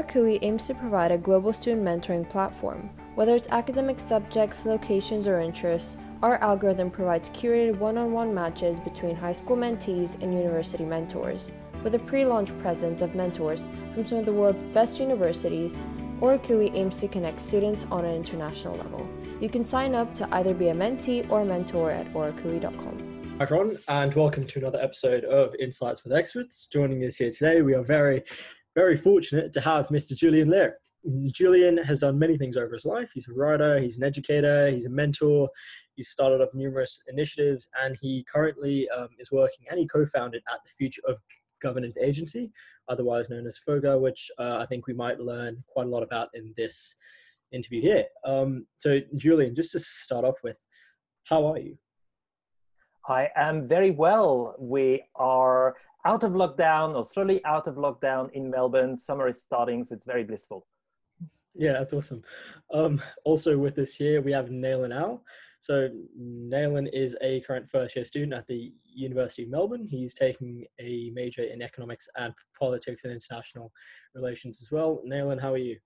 OraCUE aims to provide a global student mentoring platform. Whether it's academic subjects, locations, or interests, our algorithm provides curated one on one matches between high school mentees and university mentors. With a pre launch presence of mentors from some of the world's best universities, OraCUE aims to connect students on an international level. You can sign up to either be a mentee or mentor at oracue.com. Hi everyone, and welcome to another episode of Insights with Experts. Joining us here today, we are very, very fortunate to have Mr. Julian Leyre. Julian has done many things over his life. He's a writer, he's an educator, he's a mentor, he's started up numerous initiatives, and he currently um, is working and he co founded at the Future of Governance Agency, otherwise known as FOGA, which uh, I think we might learn quite a lot about in this interview here. Um, so, Julian, just to start off with, how are you? I am very well. We are out of lockdown or slowly out of lockdown in Melbourne. Summer is starting, so it's very blissful. Yeah, that's awesome. Um, also with us here, we have Naylan Al. So Naylan is a current first year student at the University of Melbourne. He's taking a major in economics and politics and international relations as well. Naylan, how are you?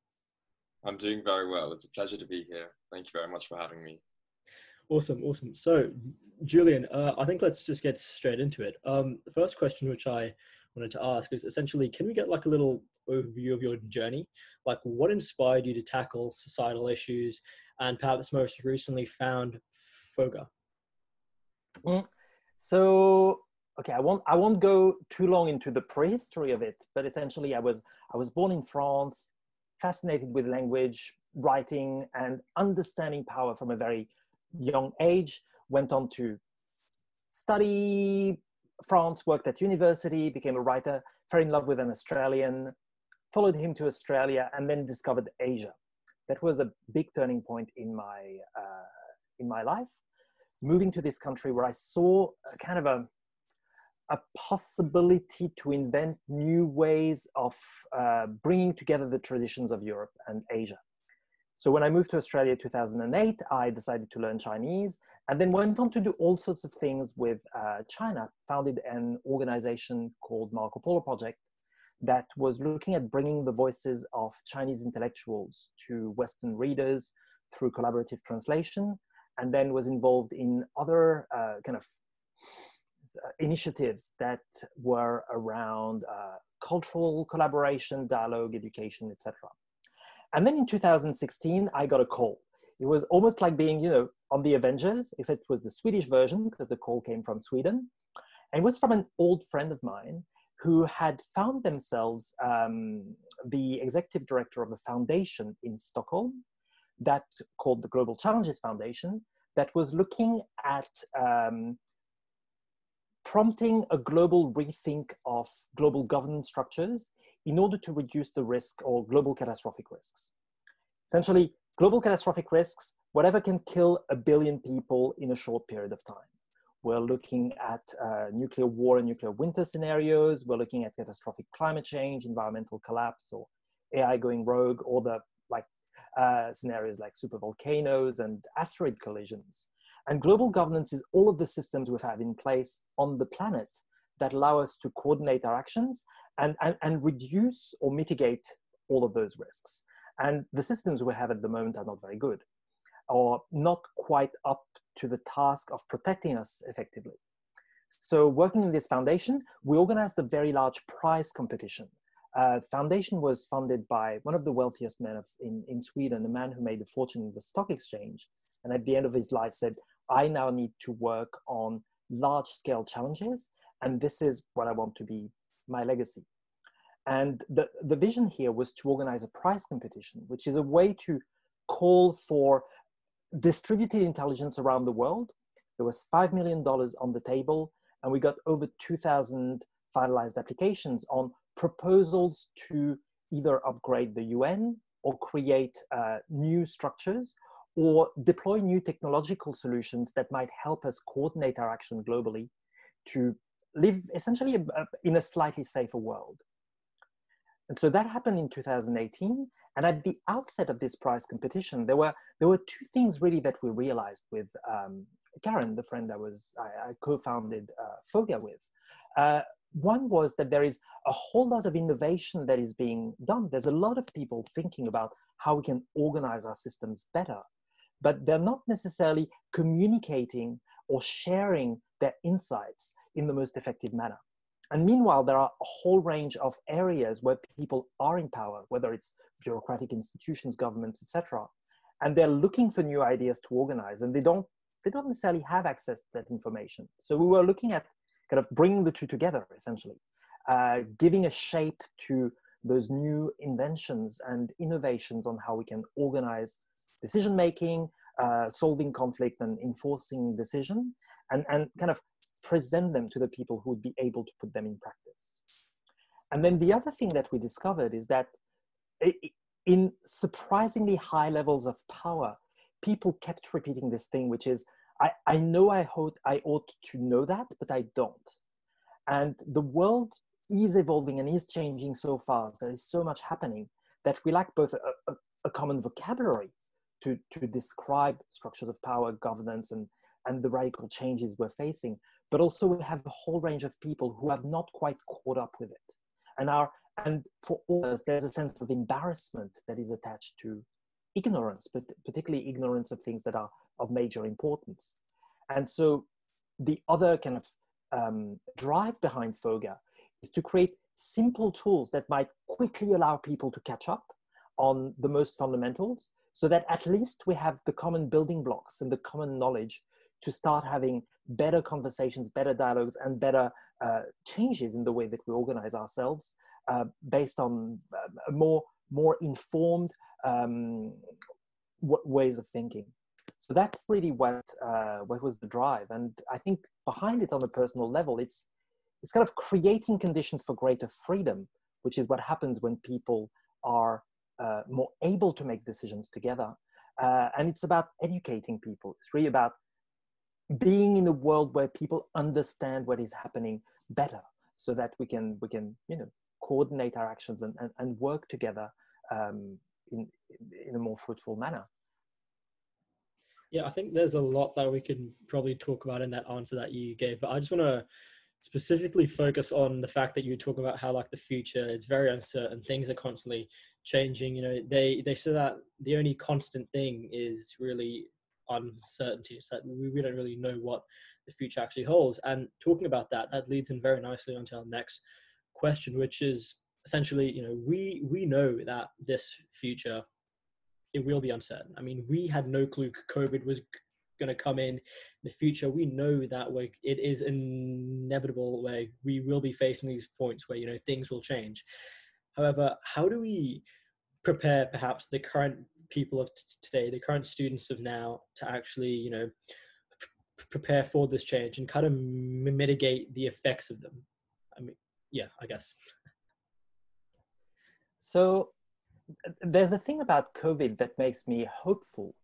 I'm doing very well. It's a pleasure to be here. Thank you very much for having me. Awesome, awesome. So, Julian, uh, I think let's just get straight into it. Um, the first question which I wanted to ask is essentially, can we get like a little overview of your journey? Like, what inspired you to tackle societal issues, and perhaps most recently found Foga? Mm. So, okay, I won't I won't go too long into the prehistory of it, but essentially, I was I was born in France, fascinated with language, writing, and understanding power from a very young age, went on to study France, worked at university, became a writer, fell in love with an Australian, followed him to Australia, and then discovered Asia. That was a big turning point in my uh, in my life. Moving to this country where I saw a kind of a a possibility to invent new ways of uh, bringing together the traditions of Europe and Asia. So when I moved to Australia 2008, I decided to learn Chinese and then went on to do all sorts of things with uh, China, founded an organization called Marco Polo Project that was looking at bringing the voices of Chinese intellectuals to Western readers through collaborative translation, and then was involved in other uh, kind of uh, initiatives that were around uh, cultural collaboration, dialogue, education, etc. And then in 2016, I got a call. It was almost like being, you know, on the Avengers, except it was the Swedish version because the call came from Sweden. And it was from an old friend of mine who had found themselves um, the executive director of a foundation in Stockholm that called the Global Challenges Foundation that was looking at um, prompting a global rethink of global governance structures in order to reduce the risk or global catastrophic risks. Essentially, global catastrophic risks, whatever can kill a billion people in a short period of time. We're looking at uh, nuclear war and nuclear winter scenarios. We're looking at catastrophic climate change, environmental collapse, or AI going rogue, or the like uh, scenarios like super volcanoes and asteroid collisions. And global governance is all of the systems we have in place on the planet that allow us to coordinate our actions and, and, and reduce or mitigate all of those risks. And the systems we have at the moment are not very good or not quite up to the task of protecting us effectively. So working in this foundation, we organized a very large prize competition. Uh, foundation was funded by one of the wealthiest men of, in, in Sweden, a man who made a fortune in the stock exchange. And at the end of his life said, I now need to work on large scale challenges. And this is what I want to be my legacy. And the, the vision here was to organize a prize competition, which is a way to call for distributed intelligence around the world. There was $5 million on the table, and we got over 2,000 finalized applications on proposals to either upgrade the UN or create uh, new structures or deploy new technological solutions that might help us coordinate our action globally to live essentially in a slightly safer world. And so that happened in 2018. And at the outset of this prize competition, there were there were two things really that we realized with um, Karen, the friend I was I, I co-founded uh, with. Uh, one was that there is a whole lot of innovation that is being done. There's a lot of people thinking about how we can organize our systems better, but they're not necessarily communicating or sharing their insights in the most effective manner. And meanwhile, there are a whole range of areas where people are in power, whether it's bureaucratic institutions, governments, etc. And they're looking for new ideas to organize, and they don't they don't necessarily have access to that information. So we were looking at kind of bringing the two together, essentially, uh, giving a shape to those new inventions and innovations on how we can organize decision making, uh, solving conflict, and enforcing decision, and, and kind of present them to the people who would be able to put them in practice. And then the other thing that we discovered is that in surprisingly high levels of power, people kept repeating this thing, which is, I, I know I, ought, I ought to know that, but I don't. And the world is evolving and is changing so fast. There is so much happening that we lack both a, a, a common vocabulary to, to describe structures of power, governance, and, and the radical changes we're facing, but also we have a whole range of people who have not quite caught up with it. And are and for us, there's a sense of embarrassment that is attached to ignorance, but particularly ignorance of things that are of major importance. And so the other kind of um, drive behind FOGA is to create simple tools that might quickly allow people to catch up on the most fundamentals so that at least we have the common building blocks and the common knowledge to start having better conversations, better dialogues, and better uh, changes in the way that we organize ourselves uh, based on uh, more more informed um, ways of thinking. So that's really what uh, what was the drive, and I think behind it on a personal level, it's it's kind of creating conditions for greater freedom, which is what happens when people are uh, more able to make decisions together. Uh, and it's about educating people. It's really about being in a world where people understand what is happening better, so that we can we can you know coordinate our actions and, and, and work together um, in, in a more fruitful manner. Yeah, I think there's a lot that we can probably talk about in that answer that you gave, but I just want to specifically focus on the fact that you talk about how like the future it's very uncertain things are constantly changing you know they they say that the only constant thing is really uncertainty it's that we, we don't really know what the future actually holds and talking about that that leads in very nicely onto our next question, which is essentially, you know, we we know that this future it will be uncertain. I mean, we had no clue COVID was going to come in, the future. We know that like it is inevitable where we will be facing these points where you know things will change. However, how do we prepare perhaps the current people of t- today, the current students of now, to actually you know p- prepare for this change and kind of mitigate the effects of them? I mean, yeah, I guess. So there's a thing about COVID that makes me hopeful,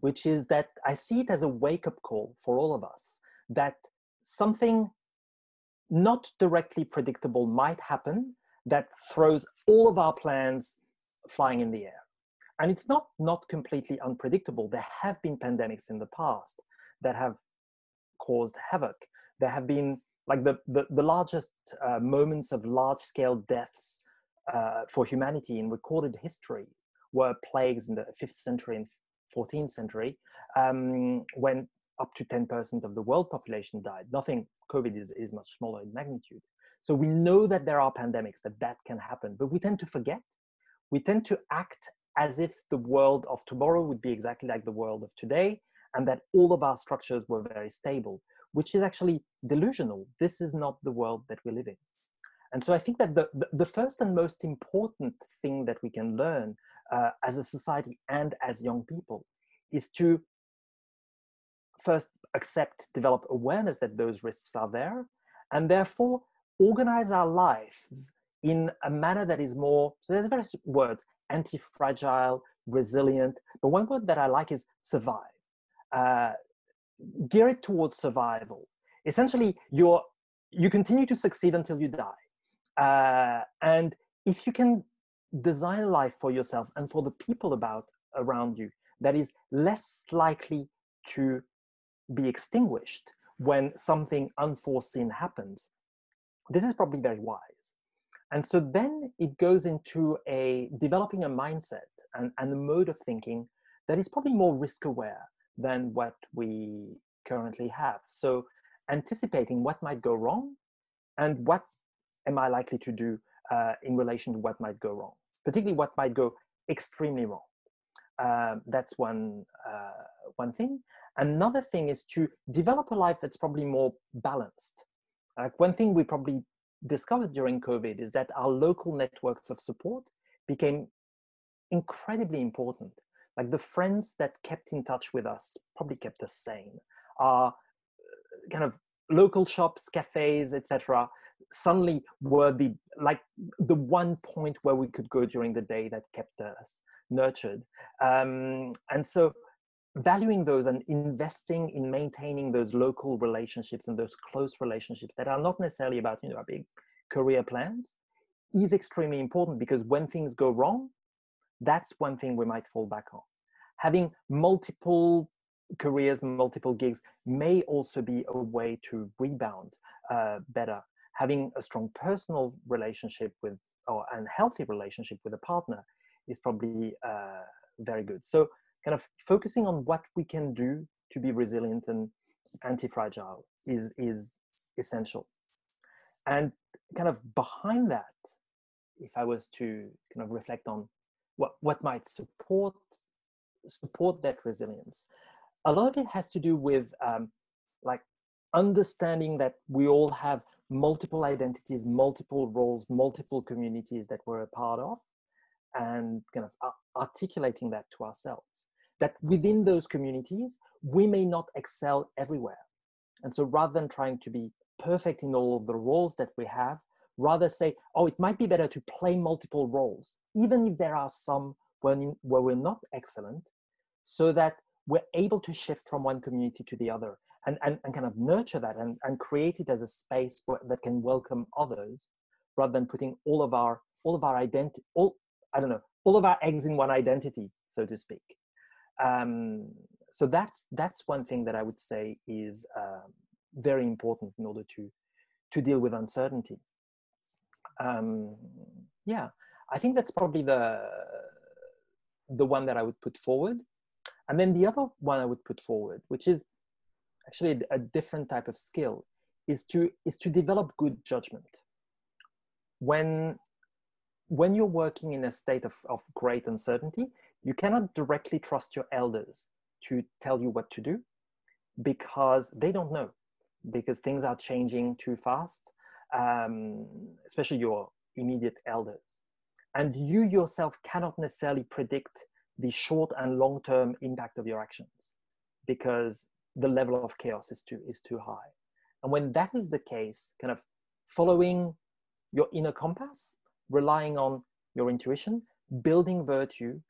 which is that I see it as a wake up call for all of us that something not directly predictable might happen that throws all of our plans flying in the air. And it's not not completely unpredictable. There have been pandemics in the past that have caused havoc. There have been like the, the, the largest uh, moments of large scale deaths uh, for humanity in recorded history were plagues in the 5th century and 14th century um, when up to 10% of the world population died. Nothing, COVID is, is much smaller in magnitude. So we know that there are pandemics, that that can happen, but we tend to forget. We tend to act as if the world of tomorrow would be exactly like the world of today and that all of our structures were very stable which is actually delusional. This is not the world that we live in. And so I think that the, the, first and most important thing that we can learn uh, as a society and as young people is to first accept, develop awareness that those risks are there, and therefore organize our lives in a manner that is more, so there's various words, anti-fragile, resilient, but one word that I like is survive. Uh, gear it towards survival. Essentially, you're you continue to succeed until you die, uh, and if you can design a life for yourself and for the people about around you that is less likely to be extinguished when something unforeseen happens, this is probably very wise. And so then it goes into a developing a mindset and, and a mode of thinking that is probably more risk aware than what we currently have. So anticipating what might go wrong and what am I likely to do uh, in relation to what might go wrong, particularly what might go extremely wrong. Um, that's one uh, one thing. Another thing is to develop a life that's probably more balanced. Like one thing we probably discovered during COVID is that our local networks of support became incredibly important. Like the friends that kept in touch with us probably kept us sane. Our uh, kind of local shops, cafes, etc., suddenly were the like the one point where we could go during the day that kept us nurtured. Um, and so valuing those and investing in maintaining those local relationships and those close relationships that are not necessarily about you know big career plans is extremely important because when things go wrong that's one thing we might fall back on. Having multiple careers multiple gigs may also be a way to rebound uh, better. Having a strong personal relationship with or and healthy relationship with a partner is probably uh, very good. So kind of focusing on what we can do to be resilient and anti-fragile is is essential. And kind of behind that if i was to kind of reflect on what what might support support that resilience a lot of it has to do with um, like understanding that we all have multiple identities multiple roles multiple communities that we're a part of and kind of articulating that to ourselves that within those communities we may not excel everywhere. And so rather than trying to be perfect in all of the roles that we have rather say oh it might be better to play multiple roles even if there are some when, where we're not excellent so that we're able to shift from one community to the other and, and, and kind of nurture that and, and create it as a space that can welcome others rather than putting all of our all of our identity all i don't know all of our eggs in one identity so to speak um, so that's that's one thing that I would say is uh, very important in order to to deal with uncertainty. Um, yeah, I think that's probably the the one that I would put forward, and then the other one I would put forward, which is actually a different type of skill, is to is to develop good judgment. When when you're working in a state of, of great uncertainty, you cannot directly trust your elders to tell you what to do because they don't know because things are changing too fast um, especially your immediate elders. And you yourself cannot necessarily predict the short and long term impact of your actions because the level of chaos is too is too high. And when that is the case kind of following your inner compass relying on your intuition building virtue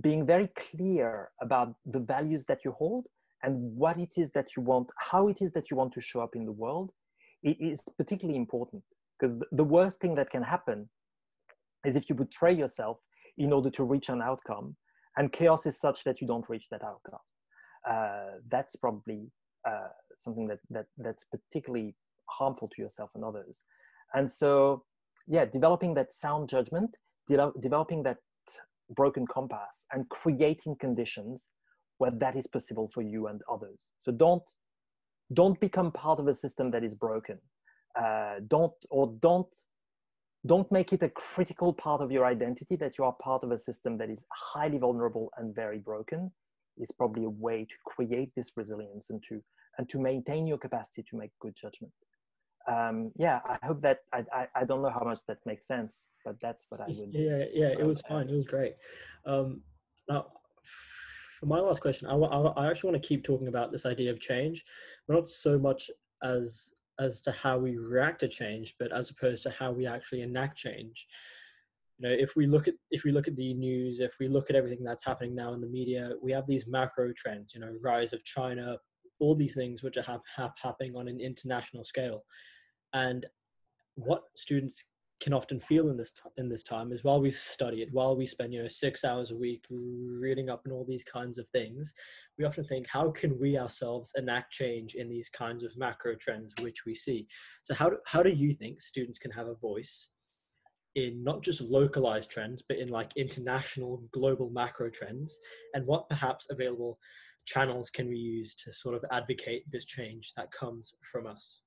being very clear about the values that you hold and what it is that you want, how it is that you want to show up in the world, it is particularly important because the worst thing that can happen is if you betray yourself in order to reach an outcome and chaos is such that you don't reach that outcome. Uh, that's probably uh, something that, that that's particularly harmful to yourself and others. And so, yeah, developing that sound judgment, de- developing that broken compass and creating conditions where that is possible for you and others. So don't don't become part of a system that is broken. Uh, don't or don't don't make it a critical part of your identity that you are part of a system that is highly vulnerable and very broken is probably a way to create this resilience and to and to maintain your capacity to make good judgment um, yeah, I hope that I, I, I don't know how much that makes sense, but that's what I would. Yeah, yeah, it was fine. It was great. Um, now, for my last question, I, I, I actually want to keep talking about this idea of change, but not so much as as to how we react to change, but as opposed to how we actually enact change. You know, if we look at if we look at the news, if we look at everything that's happening now in the media, we have these macro trends. You know, rise of China, all these things which are ha- ha- happening on an international scale and what students can often feel in this t- in this time is while we study it, while we spend you know six hours a week reading up on all these kinds of things, we often think how can we ourselves enact change in these kinds of macro trends which we see. So how do, how do you think students can have a voice in not just localized trends but in like international global macro trends and what perhaps available channels can we use to sort of advocate this change that comes from us?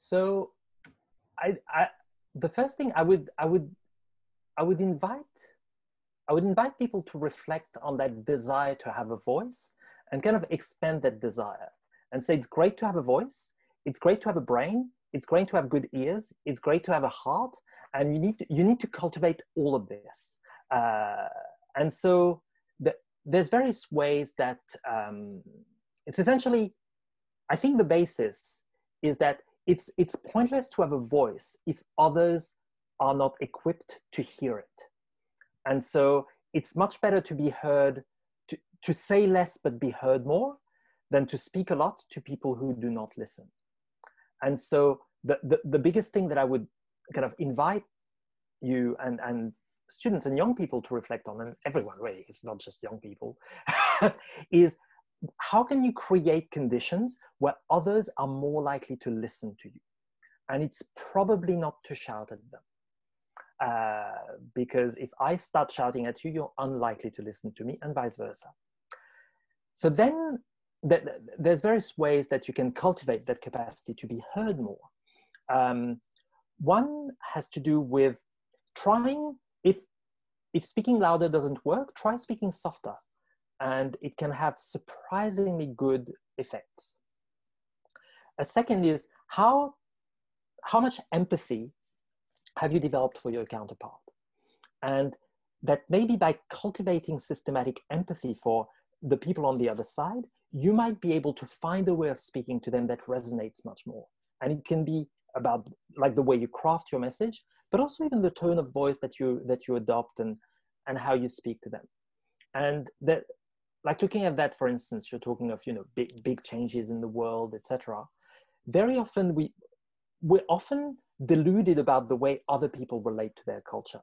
So I, I the first thing I would I would I would invite I would invite people to reflect on that desire to have a voice and kind of expand that desire and say it's great to have a voice, it's great to have a brain, it's great to have good ears, it's great to have a heart, and you need to, you need to cultivate all of this. Uh, and so the, there's various ways that um, it's essentially, I think the basis is that it's it's pointless to have a voice if others are not equipped to hear it. And so it's much better to be heard to, to say less but be heard more than to speak a lot to people who do not listen. And so the, the, the biggest thing that i would kind of invite you and, and students and young people to reflect on and everyone really it's not just young people is how can you create conditions where others are more likely to listen to you? And it's probably not to shout at them. Uh, because if I start shouting at you, you're unlikely to listen to me, and vice versa. So then th- there's various ways that you can cultivate that capacity to be heard more. Um, one has to do with trying, if, if speaking louder doesn't work, try speaking softer and it can have surprisingly good effects. A second is how, how much empathy have you developed for your counterpart? And that maybe by cultivating systematic empathy for the people on the other side, you might be able to find a way of speaking to them that resonates much more. And it can be about like the way you craft your message, but also even the tone of voice that you that you adopt and and how you speak to them. And that like looking at that for instance you're talking of you know big big changes in the world etc very often we we're often deluded about the way other people relate to their culture.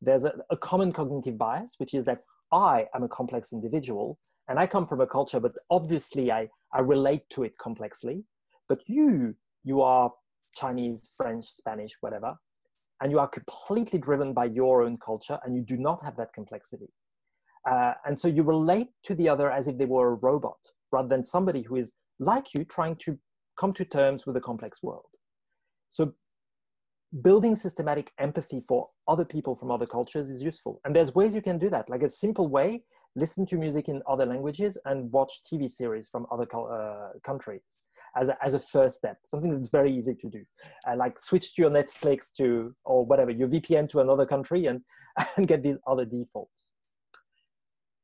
There's a, a common cognitive bias which is that i am a complex individual and i come from a culture but obviously i i relate to it complexly. But you you are chinese french spanish whatever and you are completely driven by your own culture and you do not have that complexity uh, and so you relate to the other as if they were a robot rather than somebody who is like you trying to come to terms with a complex world. So building systematic empathy for other people from other cultures is useful. And there's ways you can do that. Like a simple way, listen to music in other languages and watch TV series from other uh, countries as a, as a first step, something that's very easy to do. Uh, like switch your Netflix to, or whatever, your VPN to another country and, and get these other defaults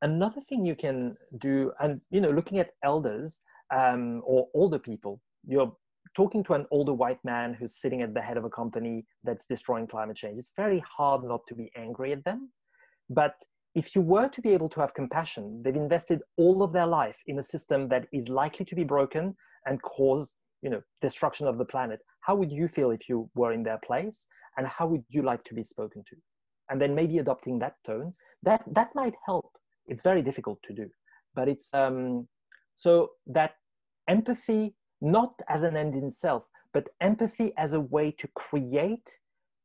another thing you can do and you know looking at elders um, or older people you're talking to an older white man who's sitting at the head of a company that's destroying climate change. It's very hard not to be angry at them. But if you were to be able to have compassion they've invested all of their life in a system that is likely to be broken and cause you know destruction of the planet. How would you feel if you were in their place? And how would you like to be spoken to? And then maybe adopting that tone that that might help it's very difficult to do. But it's um, so that empathy not as an end in itself but empathy as a way to create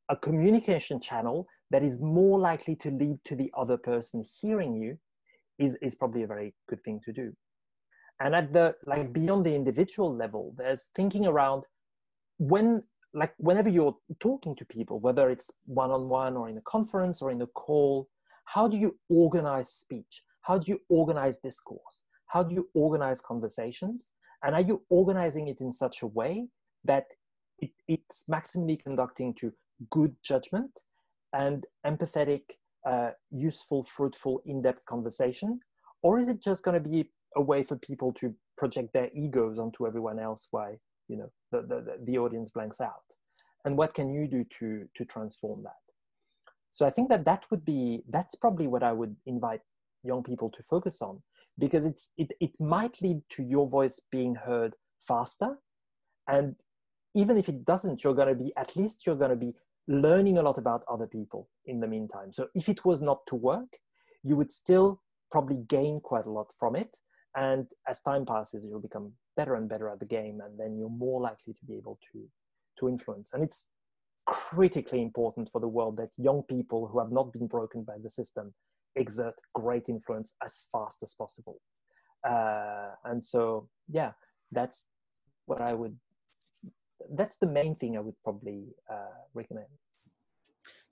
a communication channel that is more likely to lead to the other person hearing you is, is probably a very good thing to do. And at the like beyond the individual level there's thinking around when like whenever you're talking to people whether it's one-on-one or in a conference or in a call how do you organize speech? How do you organize discourse? How do you organize conversations? And are you organizing it in such a way that it, it's maximally conducting to good judgment and empathetic, uh, useful, fruitful, in depth conversation? Or is it just going to be a way for people to project their egos onto everyone else while you know the, the, the audience blanks out? And what can you do to, to transform that? So i think that that would be that's probably what i would invite young people to focus on because it's it, it might lead to your voice being heard faster and even if it doesn't, you're going to be, at least you're going to be learning a lot about other people in the meantime. So if it was not to work, you would still probably gain quite a lot from it. And as time passes, you'll become better and better at the game, and then you're more likely to be able to, to influence. And it's critically important for the world that young people who have not been broken by the system exert great influence as fast as possible. Uh, and so, yeah, that's what I would that's the main thing I would probably uh, recommend.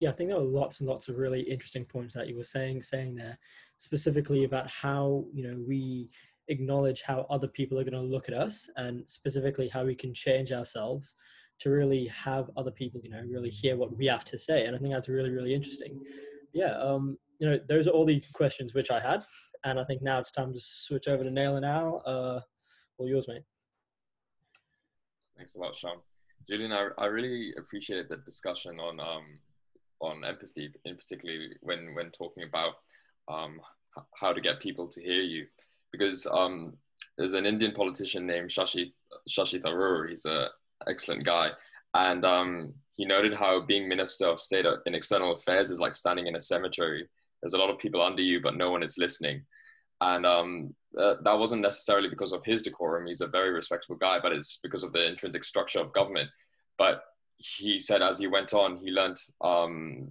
Yeah, I think there were lots and lots of really interesting points that you were saying saying there, specifically about how you know we acknowledge how other people are going to look at us, and specifically how we can change ourselves to really have other people you know really hear what we have to say. And I think that's really really interesting. Yeah, um, you know, those are all the questions which I had, and I think now it's time to switch over to Nail and Al. Uh, all yours, mate. Thanks a lot, Sean. Julian, I, I really appreciated the discussion on um, on empathy, in particularly when when talking about um, how to get people to hear you, because um, there's an Indian politician named Shashi Shashi Tharoor. He's an excellent guy, and um, he noted how being Minister of State in External Affairs is like standing in a cemetery. There's a lot of people under you, but no one is listening and um, uh, that wasn't necessarily because of his decorum. He's a very respectable guy, but it's because of the intrinsic structure of government. But he said as he went on, he learned um,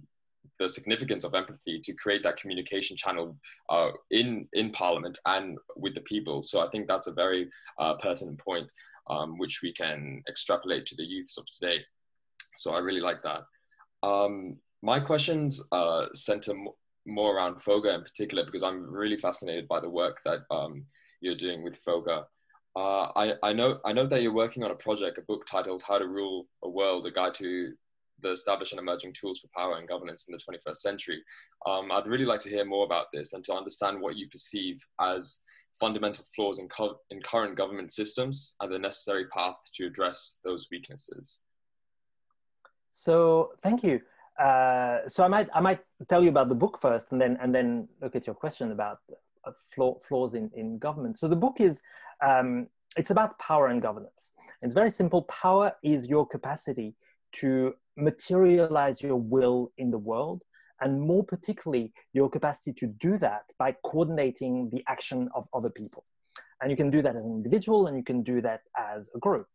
the significance of empathy to create that communication channel uh, in in Parliament and with the people. So I think that's a very uh, pertinent point, um, which we can extrapolate to the youths of today. So I really like that. Um, my questions uh, center more around FOGA in particular because I'm really fascinated by the work that um, you're doing with FOGA. Uh, I, I know I know that you're working on a project, a book titled "How to Rule a World: A Guide to the Established and Emerging Tools for Power and Governance in the 21st Century." Um, I'd really like to hear more about this and to understand what you perceive as fundamental flaws in, co- in current government systems and the necessary path to address those weaknesses. So, thank you. Uh, so I might I might tell you about the book first, and then and then look at your question about flaw, flaws in in government. So the book is um, it's about power and governance. It's very simple. Power is your capacity to materialize your will in the world, and more particularly, your capacity to do that by coordinating the action of other people. And you can do that as an individual, and you can do that as a group.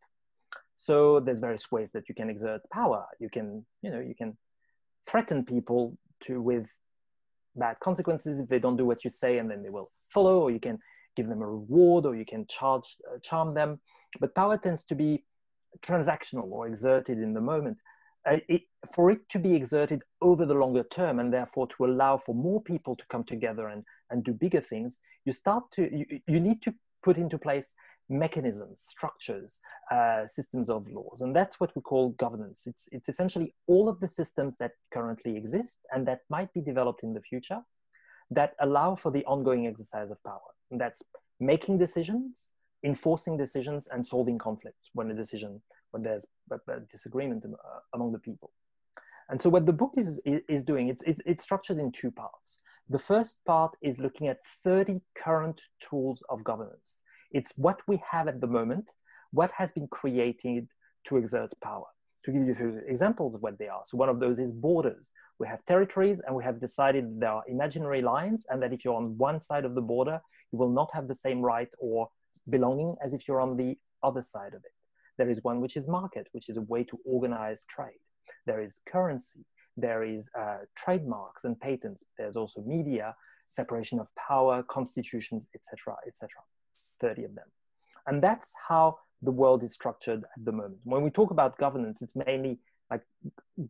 So there's various ways that you can exert power. You can, you know, you can threaten people to with bad consequences if they don't do what you say and then they will follow or you can give them a reward or you can charge uh, charm them but power tends to be transactional or exerted in the moment it, for it to be exerted over the longer term and therefore to allow for more people to come together and, and do bigger things you start to you, you need to put into place mechanisms, structures, uh, systems of laws. And that's what we call governance. It's, it's essentially all of the systems that currently exist and that might be developed in the future that allow for the ongoing exercise of power. And that's making decisions, enforcing decisions, and solving conflicts when a decision, when there's a, a disagreement uh, among the people. And so what the book is, is doing, it's, it's, structured in two parts. The first part is looking at 30 current tools of governance it's what we have at the moment, what has been created to exert power. To give you a few examples of what they are. So one of those is borders. We have territories and we have decided there are imaginary lines and that if you're on one side of the border, you will not have the same right or belonging as if you're on the other side of it. There is one which is market, which is a way to organize trade. There is currency. There is uh, trademarks and patents. There's also media, separation of power, constitutions, etc., etc. 30 of them. And that's how the world is structured at the moment. When we talk about governance, it's mainly like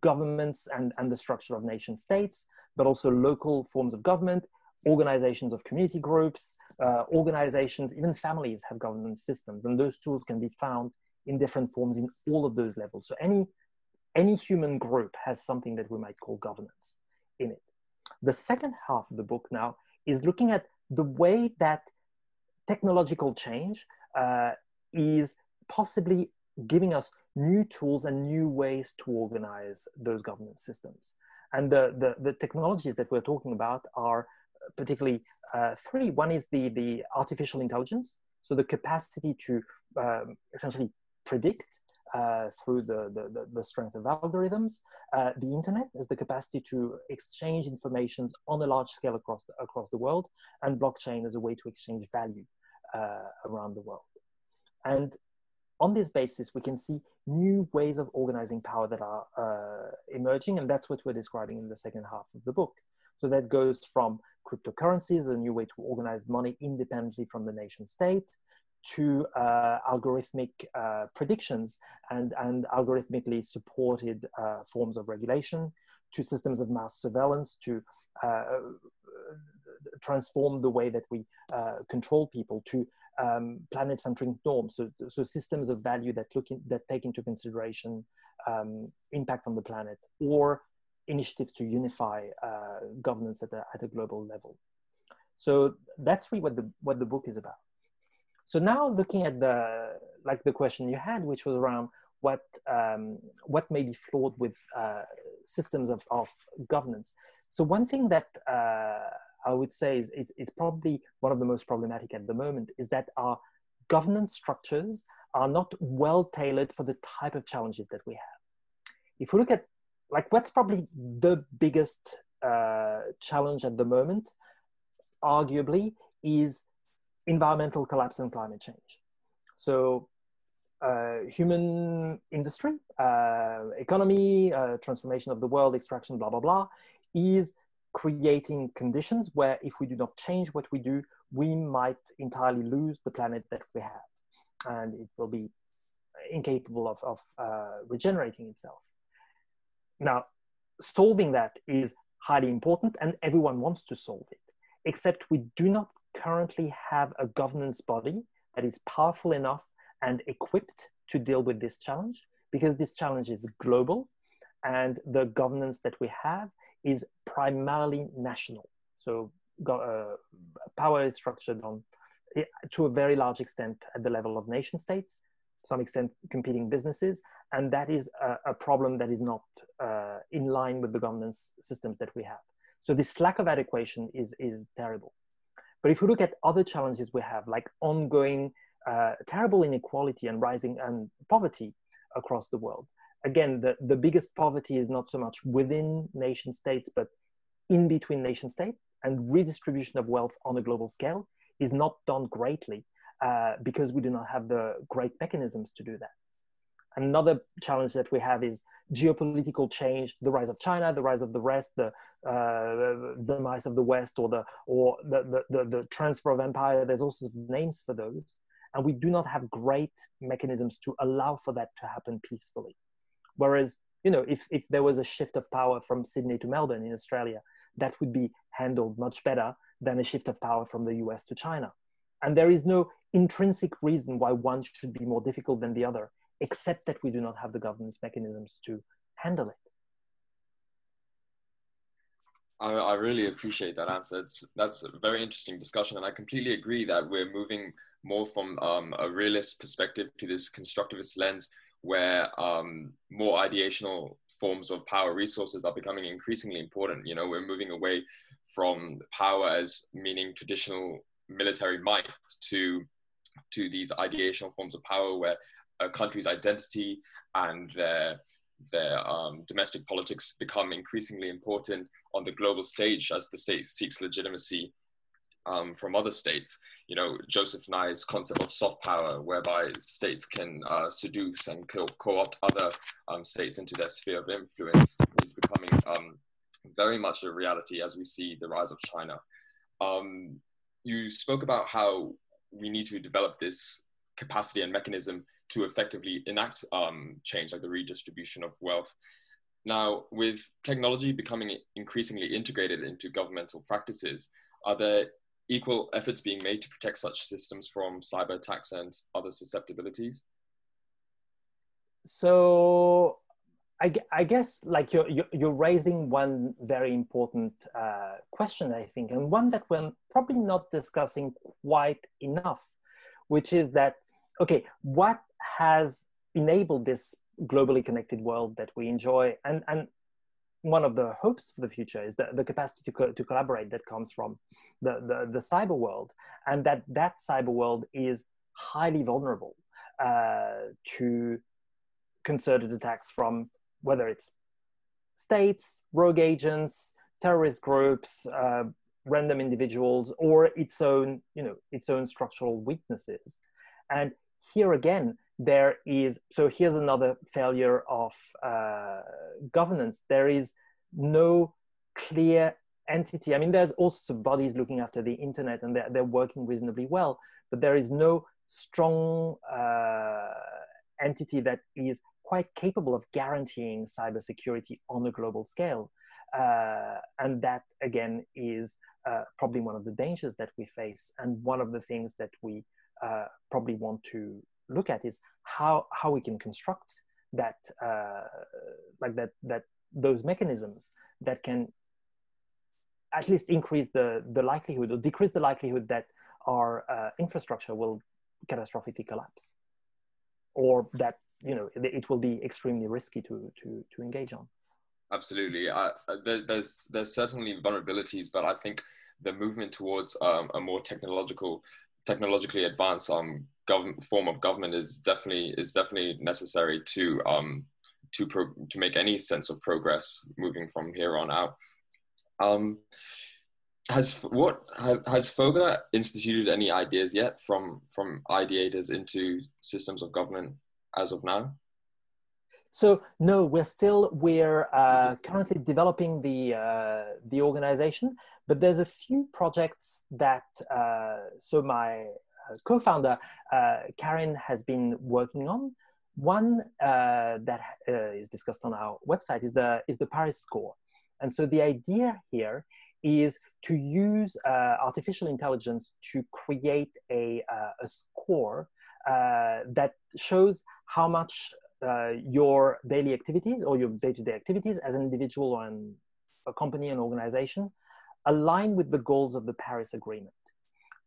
governments and, and the structure of nation states, but also local forms of government, organizations of community groups, uh, organizations, even families have governance systems. And those tools can be found in different forms in all of those levels. So any, any human group has something that we might call governance in it. The second half of the book now is looking at the way that technological change uh, is possibly giving us new tools and new ways to organize those governance systems. And the, the, the technologies that we're talking about are particularly uh, three. One is the, the artificial intelligence, so the capacity to um, essentially predict uh, through the, the, the, strength of algorithms. Uh, the internet has the capacity to exchange informations on a large scale across the, across the world, and blockchain as a way to exchange value uh, around the world. And on this basis, we can see new ways of organizing power that are uh, emerging, and that's what we're describing in the second half of the book. So that goes from cryptocurrencies, a new way to organize money independently from the nation state, to uh, algorithmic uh, predictions and, and algorithmically supported uh, forms of regulation, to systems of mass surveillance, to uh, transform the way that we uh, control people, to um, planet-centric norms, so, so systems of value that look in, that take into consideration um, impact on the planet, or initiatives to unify uh, governance at a, at a global level. So that's really what the what the book is about. So now looking at the like the question you had, which was around what um, what may be flawed with uh, systems of, of governance. So one thing that uh, I would say is, is, is probably one of the most problematic at the moment is that our governance structures are not well tailored for the type of challenges that we have. If we look at like what's probably the biggest uh, challenge at the moment, arguably, is environmental collapse and climate change. So, uh, human industry, uh, economy, uh, transformation of the world, extraction, blah, blah, blah, is creating conditions where if we do not change what we do, we might entirely lose the planet that we have. And it will be incapable of, of uh, regenerating itself. Now, solving that is highly important and everyone wants to solve it, except we do not currently have a governance body that is powerful enough and equipped to deal with this challenge because this challenge is global and the governance that we have is primarily national. So uh, power is structured on to a very large extent at the level of nation states, some extent competing businesses, and that is a, a problem that is not uh, in line with the governance systems that we have. So this lack of adequation is, is terrible. But if we look at other challenges we have, like ongoing uh, terrible inequality and rising and poverty across the world, again, the, the biggest poverty is not so much within nation states, but in between nation states, and redistribution of wealth on a global scale is not done greatly uh, because we do not have the great mechanisms to do that. Another challenge that we have is geopolitical change, the rise of China, the rise of the rest, the, uh, the demise of the West, or the or the, the, the, the transfer of empire. There's also names for those, and we do not have great mechanisms to allow for that to happen peacefully. Whereas, you know, if if there was a shift of power from Sydney to Melbourne in Australia, that would be handled much better than a shift of power from the US to China. And there is no intrinsic reason why one should be more difficult than the other except that we do not have the governance mechanisms to handle it. I, I really appreciate that answer. It's, that's a very interesting discussion, and I completely agree that we're moving more from um, a realist perspective to this constructivist lens, where um, more ideational forms of power resources are becoming increasingly important. You know, we're moving away from power as meaning traditional military might to to these ideational forms of power where a country's identity and their their um, domestic politics become increasingly important on the global stage as the state seeks legitimacy um, from other states. You know, Joseph Nye's concept of soft power, whereby states can uh, seduce and co- opt other um, states into their sphere of influence, is becoming um, very much a reality as we see the rise of China. Um, you spoke about how we need to develop this capacity and mechanism to effectively enact um, change, like the redistribution of wealth. Now, with technology becoming increasingly integrated into governmental practices, are there equal efforts being made to protect such systems from cyber attacks and other susceptibilities? So, I, I guess like you're, you're raising one very important uh, question, I think, and one that we're probably not discussing quite enough, which is that okay, what has enabled this globally connected world that we enjoy? And, and one of the hopes for the future is the, the capacity to, co- to collaborate that comes from the, the, the, cyber world, and that that cyber world is highly vulnerable uh, to concerted attacks from whether it's states, rogue agents, terrorist groups, uh, random individuals, or its own, you know, its own structural weaknesses. And here again, there is so here's another failure of uh, governance. There is no clear entity. I mean, there's all sorts of bodies looking after the internet, and they're, they're working reasonably well, but there is no strong uh, entity that is quite capable of guaranteeing cybersecurity on a global scale. Uh, and that again is uh, probably one of the dangers that we face and one of the things that we uh, probably want to look at is how how we can construct that uh, like that that those mechanisms that can at least increase the the likelihood or decrease the likelihood that our uh, infrastructure will catastrophically collapse or that you know it will be extremely risky to to to engage on. Absolutely. Uh, there, there's there's certainly vulnerabilities but i think the movement towards um, a more technological technologically advanced um, form of government is definitely is definitely necessary to um, to to make any sense of progress moving from here on out. Um, has what has FOGA instituted any ideas yet from from ideators into systems of government as of now? So no, we're still we're uh, currently developing the uh, the organization, but there's a few projects that uh, so my uh, co-founder uh, Karin has been working on. One uh, that is discussed on our website is the is the Paris score, and so the idea here is to use artificial intelligence to create a a score that shows how much uh, your daily activities or your day-to-day activities as an individual or an, a company and organization align with the goals of the Paris Agreement.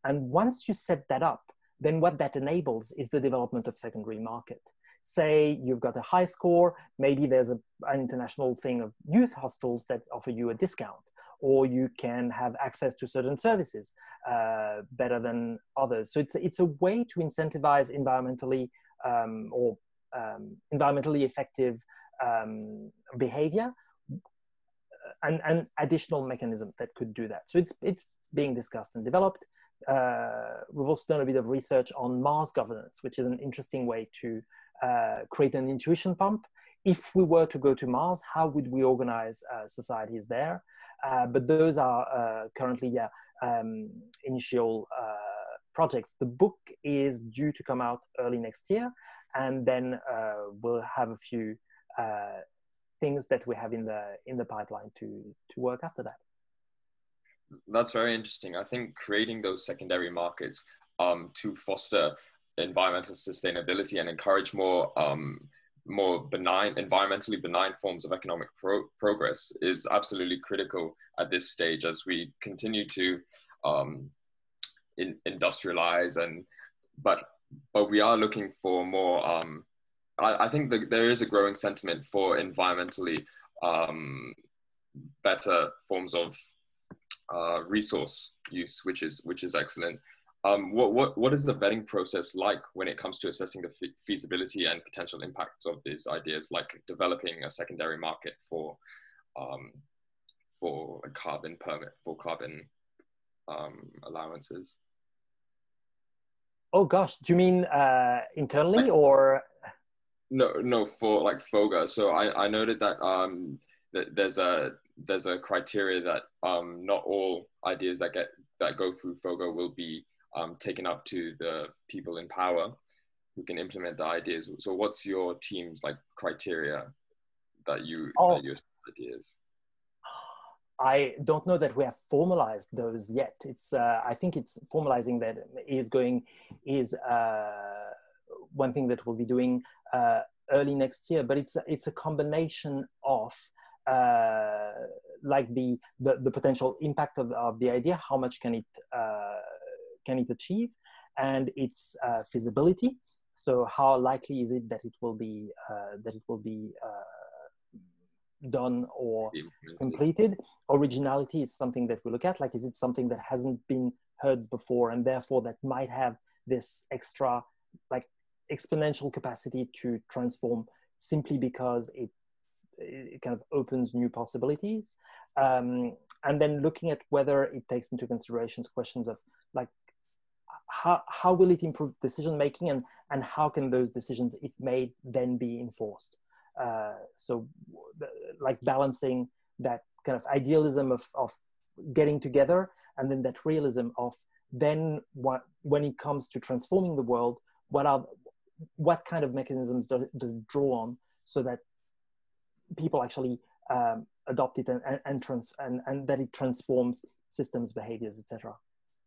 And once you set that up, then what that enables is the development of secondary market. Say you've got a high score, maybe there's a, an international thing of youth hostels that offer you a discount, or you can have access to certain services uh, better than others. So it's, it's a way to incentivize environmentally um, or um, environmentally effective um, behavior and, and additional mechanisms that could do that. So it's, it's being discussed and developed. Uh, we've also done a bit of research on Mars governance, which is an interesting way to uh, create an intuition pump. If we were to go to Mars, how would we organize uh, societies there? Uh, but those are uh, currently, yeah, um, initial uh, projects. The book is due to come out early next year, and then we'll have a few things that we have in the in the pipeline to to work after that. That's very interesting. I think creating those secondary markets um, to foster environmental sustainability and encourage more um, more benign, environmentally benign forms of economic pro- progress is absolutely critical at this stage as we continue to um, in, industrialize and but but we are looking for more. Um, I, I, think that there is a growing sentiment for environmentally um, better forms of uh, resource use, which is which is excellent. Um, what, what, what is the vetting process like when it comes to assessing the fe- feasibility and potential impacts of these ideas, like developing a secondary market for um, for a carbon permit for carbon um, allowances? Oh gosh, do you mean uh, internally or? No, no, for like FOGA. So I, I noted that um that there's a there's a criteria that um not all ideas that get that go through FOGA will be um, taken up to the people in power who can implement the ideas. So what's your team's like criteria that you oh. that your ideas? I don't know that we have formalized those yet. It's uh, I think it's formalizing that is going is uh, one thing that we'll be doing uh, early next year. But it's it's a combination of uh, like the, the, the potential impact of, of the idea, how much can it uh, can it achieve, and its uh, feasibility. So how likely is it that it will be that it will be done or completed. Originality is something that we look at. Like, is it something that hasn't been heard before, and therefore that might have this extra, like, exponential capacity to transform simply because it, it kind of opens new possibilities. Um, and then looking at whether it takes into considerations questions of like how, how will it improve decision making and, and how can those decisions, if made, then be enforced? Uh, so, like balancing that kind of idealism of, of getting together and then that realism of then what, when it comes to transforming the world, what are what kind of mechanisms does, does it draw on so that people actually um, adopt it and, and, and, trans, and, and that it transforms systems, behaviors, etc.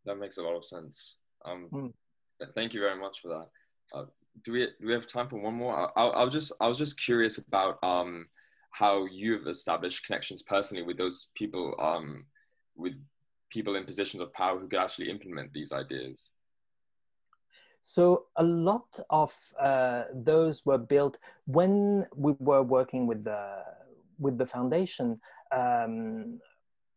That makes a lot of sense. Um, mm. Thank you very much for that. Uh, do we do we have time for one more? I, I, just I was just curious about um, how you've established connections personally with those people um, with people in positions of power who could actually implement these ideas. So a lot of uh, those were built when we were working with the with the foundation. Um,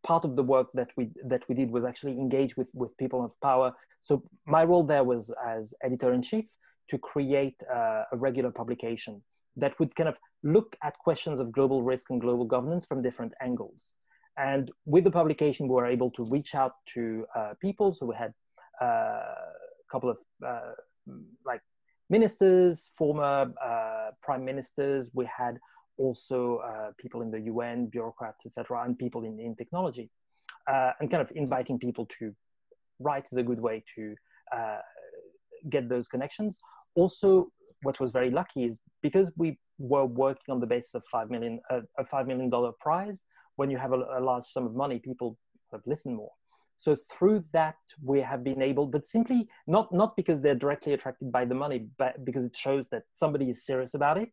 part of the work that we that we did was actually engage with with people of power. So my role there was as editor in chief to create uh, a regular publication that would kind of look at questions of global risk and global governance from different angles. And with the publication, we were able to reach out to uh, people. So we had uh, couple of uh, like ministers, former uh, prime ministers. We had also uh, people in the UN, bureaucrats, etc., and people in, in technology, uh, and kind of inviting people to write is a good way to uh, get those connections. Also, what was very lucky is because we were working on the basis of five million, uh, a five million dollar prize. When you have a, a large sum of money, people have listened more. So through that, we have been able, but simply not not because they're directly attracted by the money, but because it shows that somebody is serious about it,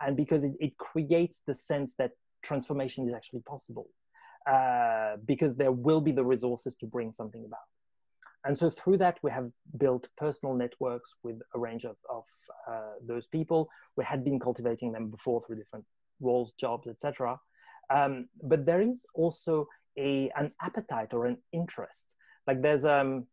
and because it, it creates the sense that transformation is actually possible, uh, because there will be the resources to bring something about. And so through that, we have built personal networks with a range of, of uh, those people. We had been cultivating them before through different roles, jobs, etc. Um, but there is also a an appetite or an interest. Like there's um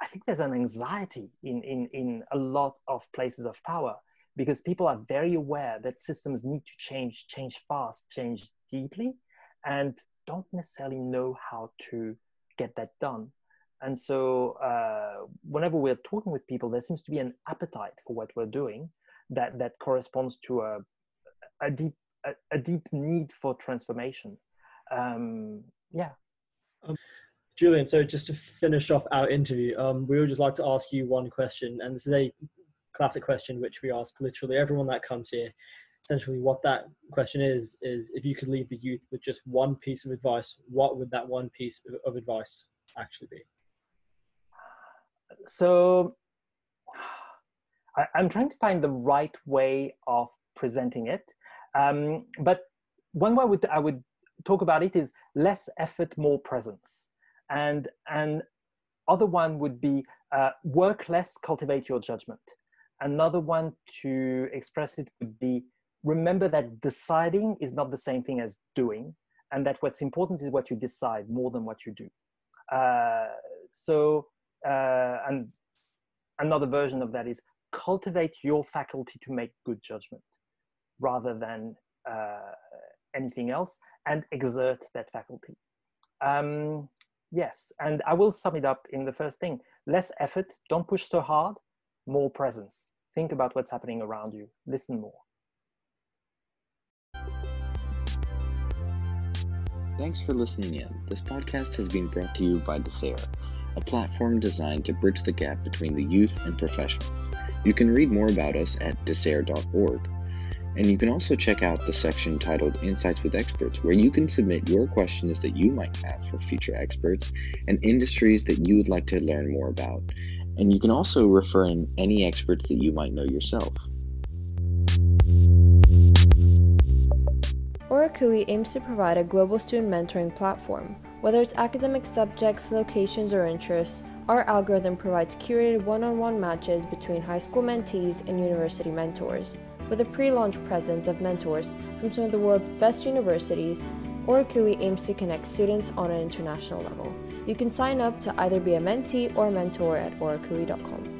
i think there's an anxiety in in in a lot of places of power because people are very aware that systems need to change change fast change deeply and don't necessarily know how to get that done. And so uh, whenever we're talking with people there seems to be an appetite for what we're doing that that corresponds to a, a deep a, a deep need for transformation um, yeah. Um, Julian, so just to finish off our interview, um, we would just like to ask you one question, and this is a classic question which we ask literally everyone that comes here. Essentially, what that question is is if you could leave the youth with just one piece of advice, what would that one piece of advice actually be? So, I, am trying to find the right way of presenting it, um, but one way I would I would talk about it is less effort, more presence. And, and other one would be uh, work less, cultivate your judgment. Another one to express it would be remember that deciding is not the same thing as doing, and that what's important is what you decide more than what you do. Uh, so, uh, and another version of that is cultivate your faculty to make good judgment rather than uh, anything else and exert that faculty. Um, yes, and I will sum it up in the first thing less effort, don't push so hard, more presence. Think about what's happening around you, listen more. Thanks for listening in. This podcast has been brought to you by Dessair, a platform designed to bridge the gap between the youth and professionals. You can read more about us at dessair.org. And you can also check out the section titled Insights with Experts, where you can submit your questions that you might have for future experts and industries that you would like to learn more about. And you can also refer in any experts that you might know yourself. Orakui aims to provide a global student mentoring platform. Whether it's academic subjects, locations, or interests, our algorithm provides curated one on one matches between high school mentees and university mentors. With a pre-launch presence of mentors from some of the world's best universities, Orakui aims to connect students on an international level. You can sign up to either be a mentee or mentor at orakui.com.